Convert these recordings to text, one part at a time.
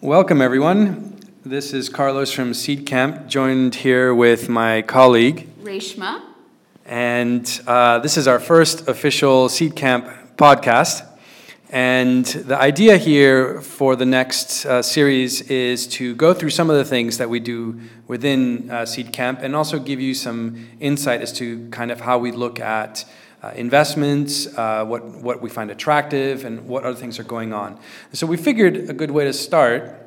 Welcome, everyone. This is Carlos from Seedcamp, joined here with my colleague. Reshma. And uh, this is our first official Seedcamp podcast. And the idea here for the next uh, series is to go through some of the things that we do within uh, Seedcamp and also give you some insight as to kind of how we look at uh, investments, uh, what, what we find attractive, and what other things are going on. so we figured a good way to start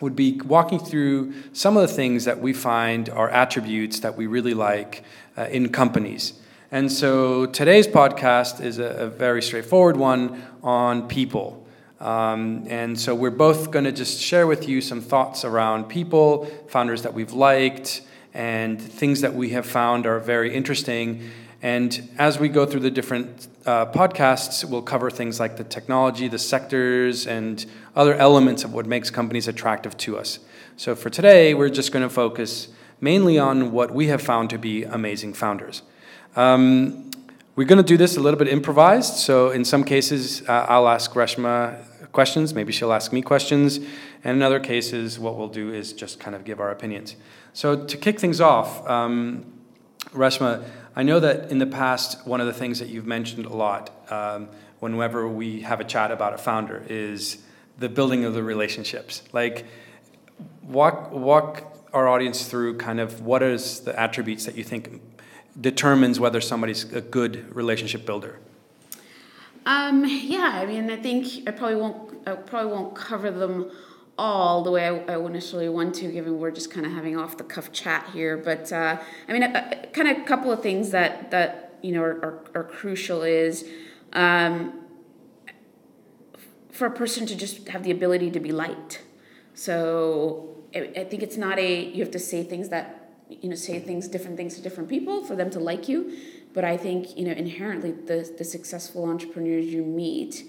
would be walking through some of the things that we find are attributes that we really like uh, in companies. And so today's podcast is a, a very straightforward one on people. Um, and so we're both going to just share with you some thoughts around people, founders that we've liked, and things that we have found are very interesting. And as we go through the different uh, podcasts, we'll cover things like the technology, the sectors, and other elements of what makes companies attractive to us. So for today, we're just going to focus mainly on what we have found to be amazing founders. Um, we're going to do this a little bit improvised. So in some cases, uh, I'll ask Reshma questions. Maybe she'll ask me questions. And in other cases, what we'll do is just kind of give our opinions. So to kick things off, um, Reshma, I know that in the past, one of the things that you've mentioned a lot um, whenever we have a chat about a founder is the building of the relationships. Like, walk, walk our audience through kind of what is the attributes that you think determines whether somebody's a good relationship builder. Um, yeah, I mean, I think I probably won't. I probably won't cover them all the way I, I initially want to, given we're just kind of having off the cuff chat here. But uh, I mean, a, a, kind of a couple of things that that you know are, are, are crucial is um, for a person to just have the ability to be liked. So I, I think it's not a you have to say things that you know say things different things to different people for them to like you. But I think you know inherently the the successful entrepreneurs you meet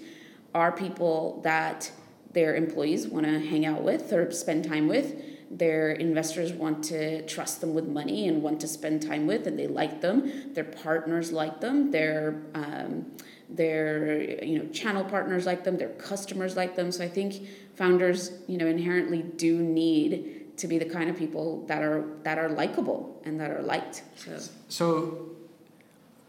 are people that their employees want to hang out with or spend time with. Their investors want to trust them with money and want to spend time with, and they like them. Their partners like them. Their um, their you know channel partners like them. Their customers like them. So I think founders you know inherently do need to be the kind of people that are that are likable and that are liked. So. So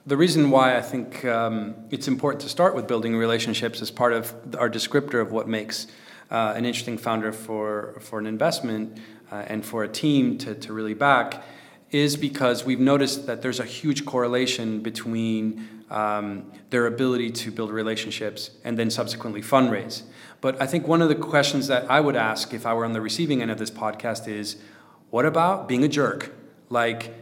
the reason why I think um, it's important to start with building relationships as part of our descriptor of what makes uh, an interesting founder for, for an investment uh, and for a team to, to really back is because we've noticed that there's a huge correlation between um, their ability to build relationships and then subsequently fundraise. But I think one of the questions that I would ask if I were on the receiving end of this podcast is what about being a jerk? Like,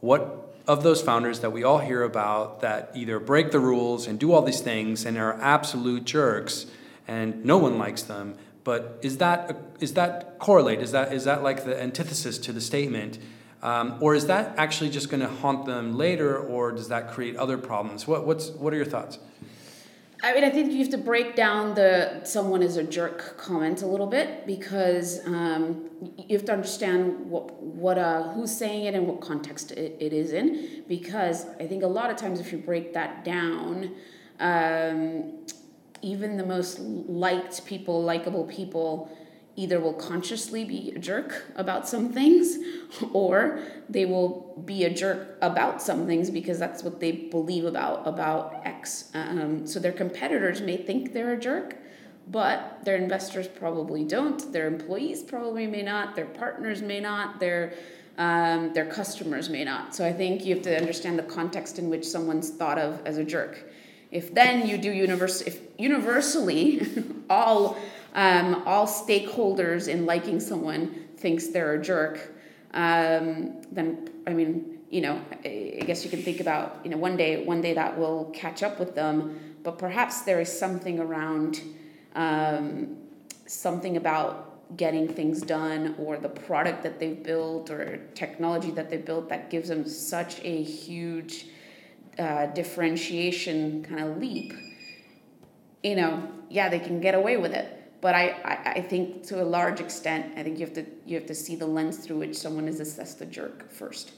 what of those founders that we all hear about that either break the rules and do all these things and are absolute jerks and no one likes them. But is that is that correlate? Is that is that like the antithesis to the statement? Um, or is that actually just going to haunt them later or does that create other problems? What what's what are your thoughts I mean, I think you have to break down the someone is a jerk comment a little bit because um, you have to understand what what uh, who's saying it and what context it, it is in. Because I think a lot of times if you break that down, um, even the most liked people, likable people, either will consciously be a jerk about some things or they will be a jerk about some things because that's what they believe about about x. Um, so their competitors may think they're a jerk but their investors probably don't. Their employees probably may not. Their partners may not. Their um, their customers may not. So i think you have to understand the context in which someone's thought of as a jerk. If then you do universe if universally all um, all stakeholders in liking someone thinks they're a jerk, um, then I mean, you know, I guess you can think about, you know, one day, one day that will catch up with them. But perhaps there is something around, um, something about getting things done, or the product that they've built, or technology that they built that gives them such a huge uh, differentiation kind of leap. You know, yeah, they can get away with it but I, I, I, think to a large extent, I think you have to you have to see the lens through which someone is assessed a jerk first.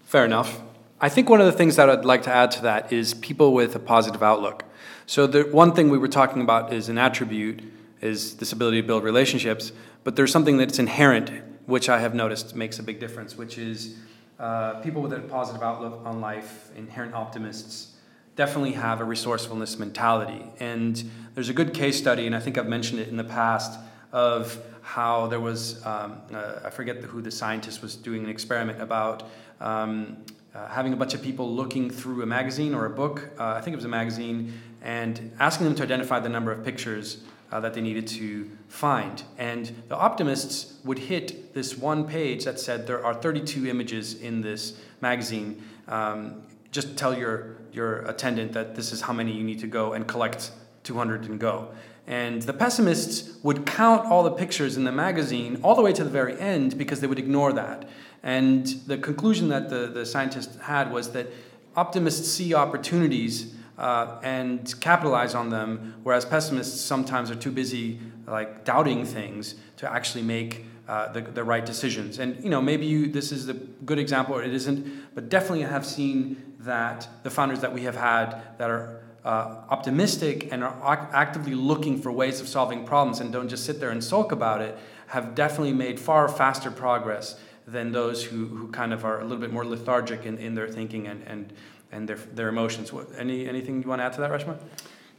Fair enough. I think one of the things that I'd like to add to that is people with a positive outlook. So the one thing we were talking about is an attribute is this ability to build relationships. But there's something that's inherent, which I have noticed makes a big difference, which is uh, people with a positive outlook on life, inherent optimists, definitely have a resourcefulness mentality. And there's a good case study, and I think I've mentioned it in the past, of how there was, um, uh, I forget who the scientist was doing an experiment about um, uh, having a bunch of people looking through a magazine or a book, uh, I think it was a magazine, and asking them to identify the number of pictures uh, that they needed to find. And the optimists would hit this one page that said there are 32 images in this magazine. Um, just tell your, your attendant that this is how many you need to go and collect 200 and go. And the pessimists would count all the pictures in the magazine all the way to the very end because they would ignore that. And the conclusion that the, the scientist had was that optimists see opportunities uh, and capitalize on them, whereas pessimists sometimes are too busy like doubting things to actually make uh, the, the right decisions. And you know, maybe you, this is a good example or it isn't, but definitely I have seen that the founders that we have had that are uh, optimistic and are actively looking for ways of solving problems and don't just sit there and sulk about it have definitely made far faster progress than those who, who kind of are a little bit more lethargic in, in their thinking and, and, and their, their emotions. What, any, anything you want to add to that, Reshma?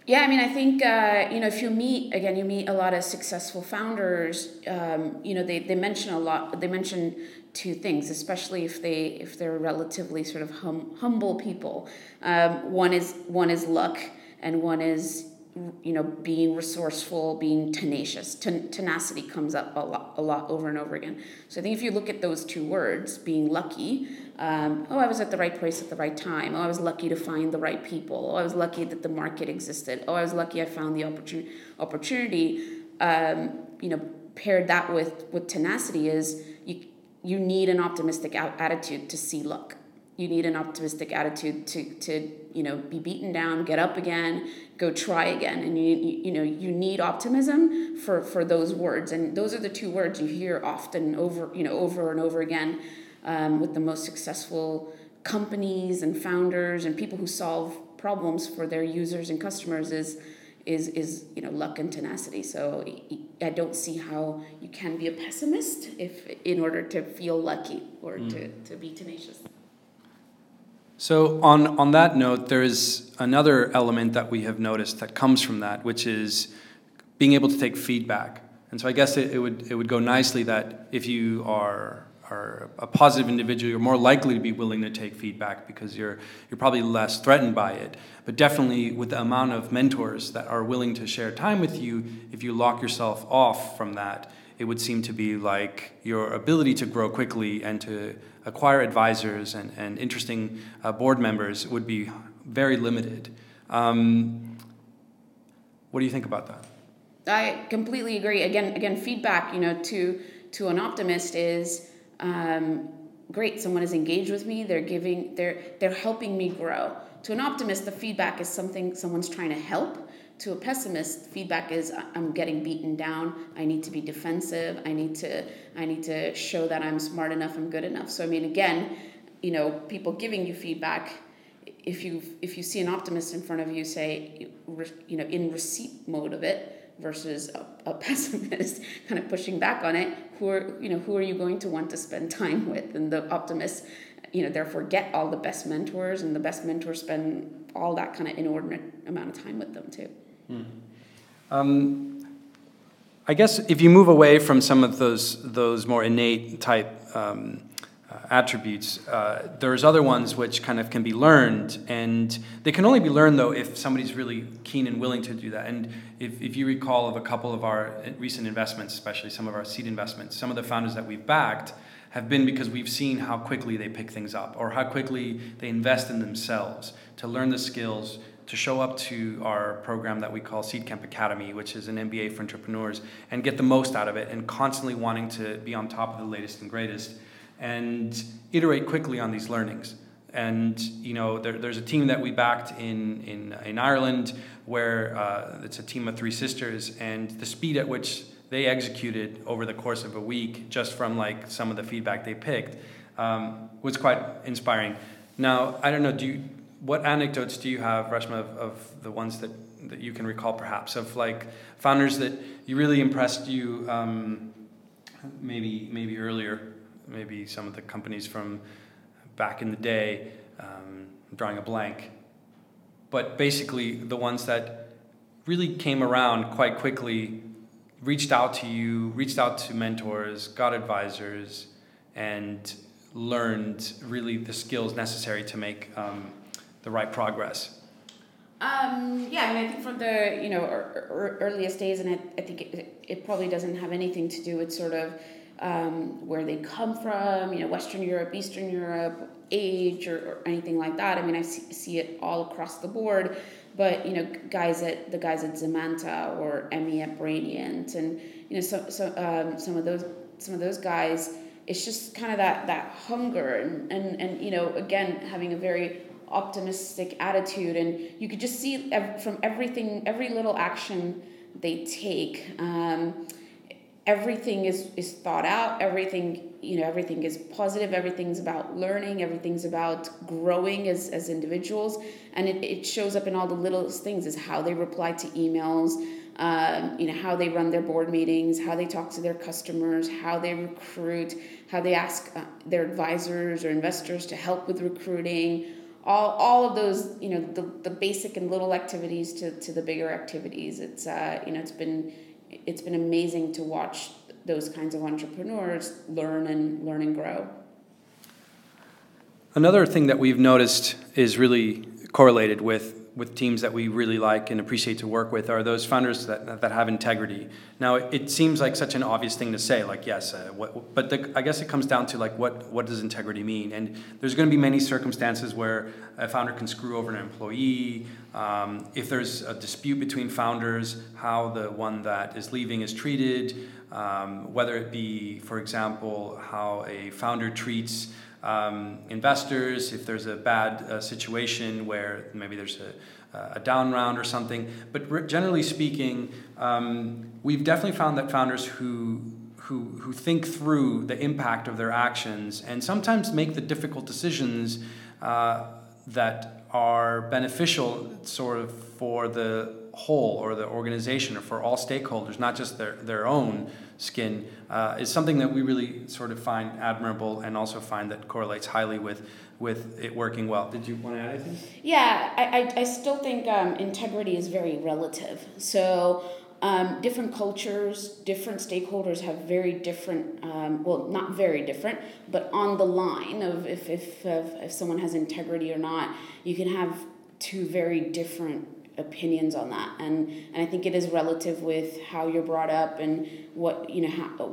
Yeah, I mean, I think uh, you know if you meet again, you meet a lot of successful founders. Um, you know, they, they mention a lot. They mention two things, especially if they if they're relatively sort of hum, humble people. Um, one is one is luck, and one is you know being resourceful, being tenacious. Ten, tenacity comes up a lot, a lot over and over again. So I think if you look at those two words, being lucky um, oh, I was at the right place at the right time. Oh, I was lucky to find the right people. Oh, I was lucky that the market existed. Oh, I was lucky I found the opportunity. Opportunity, um, you know, paired that with with tenacity is you need an optimistic attitude to see luck. You need an optimistic attitude to to you know be beaten down, get up again, go try again, and you you, you know you need optimism for for those words. And those are the two words you hear often over you know over and over again um, with the most successful companies and founders and people who solve problems for their users and customers is is is you know luck and tenacity. So I don't see how you can be a pessimist if in order to feel lucky or mm. to, to be tenacious. So on on that note, there is another element that we have noticed that comes from that, which is being able to take feedback. And so I guess it, it would it would go nicely that if you are are a positive individual, you're more likely to be willing to take feedback because you're you're probably less threatened by it. But definitely with the amount of mentors that are willing to share time with you, if you lock yourself off from that, it would seem to be like your ability to grow quickly and to acquire advisors and, and interesting uh, board members would be very limited. Um, what do you think about that? I completely agree. Again, again, feedback, you know, to to an optimist is um, great someone is engaged with me. They're giving they're they're helping me grow. To an optimist the feedback is something someone's trying to help. To a pessimist feedback is i'm getting beaten down. I need to be defensive. I need to i need to show that i'm smart enough i'm good enough. So i mean again you know people giving you feedback if you if you see an optimist in front of you say you know in receipt mode of it versus a, a pessimist kind of pushing back on it who are you know who are you going to want to spend time with and the optimists you know therefore get all the best mentors and the best mentors spend all that kind of inordinate amount of time with them too hmm. um, i guess if you move away from some of those those more innate type um, attributes. Uh, there's other ones which kind of can be learned, and they can only be learned though if somebody's really keen and willing to do that. And if, if you recall of a couple of our recent investments, especially some of our seed investments, some of the founders that we've backed have been because we've seen how quickly they pick things up or how quickly they invest in themselves to learn the skills to show up to our program that we call Seedcamp Academy, which is an MBA for entrepreneurs, and get the most out of it and constantly wanting to be on top of the latest and greatest and iterate quickly on these learnings. And you know, there, there's a team that we backed in in, in Ireland where uh, it's a team of three sisters, and the speed at which they executed over the course of a week, just from like some of the feedback they picked, um, was quite inspiring. Now, I don't know, do you, what anecdotes do you have, Reshma, of, of the ones that that you can recall, perhaps, of like founders that you really impressed you, um, maybe maybe earlier, maybe some of the companies from back in the day. Um, drawing a blank, but basically the ones that really came around quite quickly, reached out to you, reached out to mentors, got advisors, and learned really the skills necessary to make um, the right progress. Um, yeah, I mean, I think from the you know earliest days, and I, I think it, it, probably doesn't have anything to do with sort of um, where they come from, you know, Western Europe, Eastern Europe, age, or, or anything like that. I mean, I see, see it all across the board. But you know, guys at the guys at Zemanta or Emi at Brainient, and you know, so so um, some of those some of those guys, it's just kind of that that hunger and and and you know, again, having a very optimistic attitude and you could just see from everything every little action they take um, everything is is thought out everything you know everything is positive everything's about learning everything's about growing as, as individuals. And it, it shows up in all the littlest things is how they reply to emails um, you know how they run their board meetings how they talk to their customers how they recruit how they ask uh, their advisors or investors to help with recruiting. All, all of those you know the, the basic and little activities to, to the bigger activities. It's uh, you know it's been it's been amazing to watch those kinds of entrepreneurs learn and learn and grow. Another thing that we've noticed is really correlated with with teams that we really like and appreciate to work with are those founders that, that have integrity. Now, it seems like such an obvious thing to say, like, yes, uh, what, but the, I guess it comes down to, like, what, what does integrity mean? And there's going to be many circumstances where a founder can screw over an employee. Um, if there's a dispute between founders, how the one that is leaving is treated, um, whether it be, for example, how a founder treats um, investors, if there's a bad uh, situation where maybe there's a, a down round or something. But generally speaking, um, we've definitely found that founders who who, who think through the impact of their actions and sometimes make the difficult decisions uh, that are beneficial sort of for the whole or the organization or for all stakeholders, not just their, their own skin, uh, is something that we really sort of find admirable and also find that correlates highly with with it working well. Did you want to add anything? Yeah, I, I, I still think um, integrity is very relative. So um, different cultures, different stakeholders have very different, um, well, not very different, but on the line of if, if, if, if someone has integrity or not, you can have two very different opinions on that. And and I think it is relative with how you're brought up and what you know how,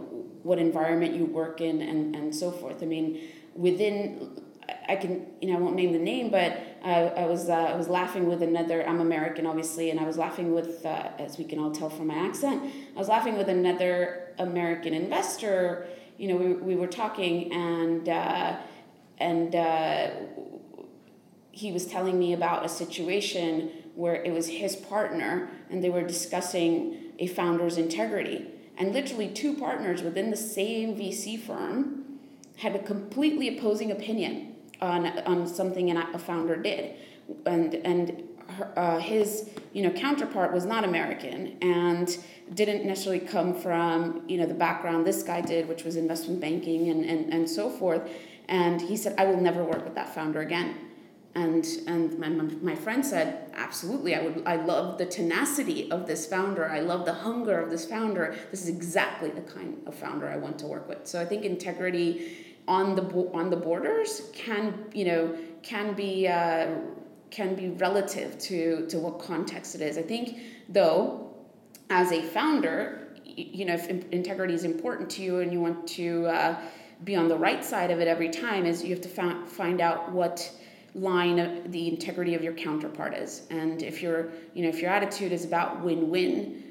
what environment you work in and and so forth. I mean within I can you know I won't name the name but I, I was uh, I was laughing with another I'm American obviously and I was laughing with uh, as we can all tell from my accent I was laughing with another American investor you know we, we were talking and uh, and uh, he was telling me about a situation where it was his partner and they were discussing a founder's integrity. And literally, two partners within the same VC firm had a completely opposing opinion on, on something a founder did. And, and her, uh, his you know counterpart was not American and didn't necessarily come from you know the background this guy did, which was investment banking and, and, and so forth. And he said, I will never work with that founder again and and my, my friend said absolutely i would i love the tenacity of this founder. I love the hunger of this founder. This is exactly the kind of founder i want to work with. So i think integrity on the on the borders can you know can be uh, can be relative to to what context it is. I think though as a founder you know if integrity is important to you and you want to uh, be on the right side of it every time is you have to find find out what line of the integrity of your counterpart is. And if your, you know, if your attitude is about win-win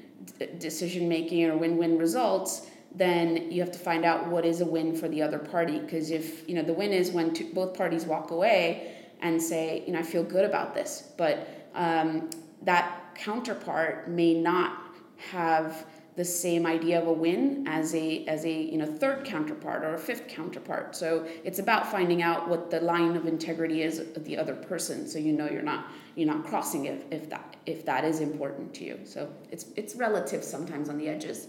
decision making or win-win results, then you have to find out what is a win for the other party. Because if you know the win is when two, both parties walk away and say, you know, I feel good about this, but um, that counterpart may not have the same idea of a win as a as a you know third counterpart or a fifth counterpart. So it's about finding out what the line of integrity is of the other person, so you know you're not you're not crossing it if that if that is important to you. So it's it's relative sometimes on the edges.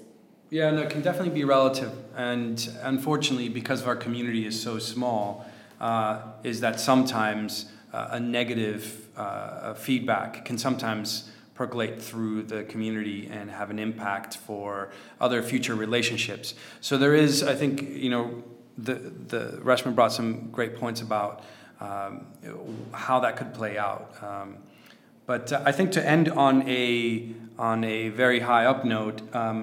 Yeah, no, it can definitely be relative, and unfortunately, because our community is so small, uh, is that sometimes uh, a negative uh, feedback can sometimes percolate through the community and have an impact for other future relationships. So there is, I think, you know, the the Reshma brought some great points about um, how that could play out. Um, but uh, I think to end on a on a very high up note. Um,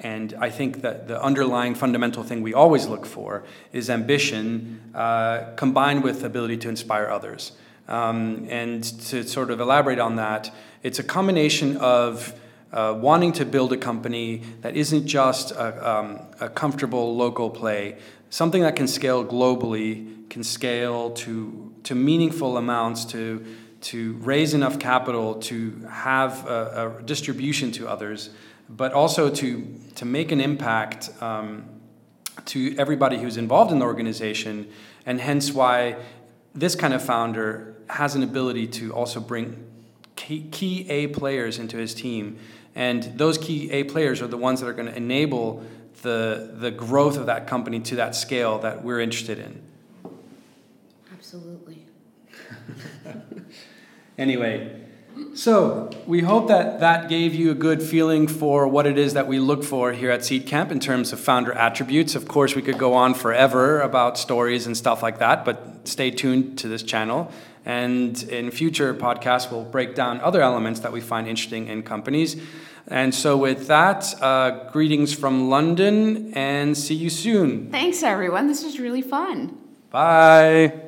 and I think that the underlying fundamental thing we always look for is ambition uh, combined with ability to inspire others. Um, and to sort of elaborate on that, it's a combination of uh, wanting to build a company that isn't just a, um, a, comfortable local play, something that can scale globally, can scale to, to meaningful amounts, to, to raise enough capital to have a, a distribution to others, but also to, to make an impact um, to everybody who's involved in the organization, and hence why this kind of founder has an ability to also bring key, key A players into his team. And those key A players are the ones that are going to enable the, the growth of that company to that scale that we're interested in. Absolutely. anyway, so we hope that that gave you a good feeling for what it is that we look for here at Seedcamp in terms of founder attributes. Of course, we could go on forever about stories and stuff like that, but stay tuned to this channel. And in future podcasts, we'll break down other elements that we find interesting in companies. And so, with that, uh, greetings from London and see you soon. Thanks, everyone. This was really fun. Bye.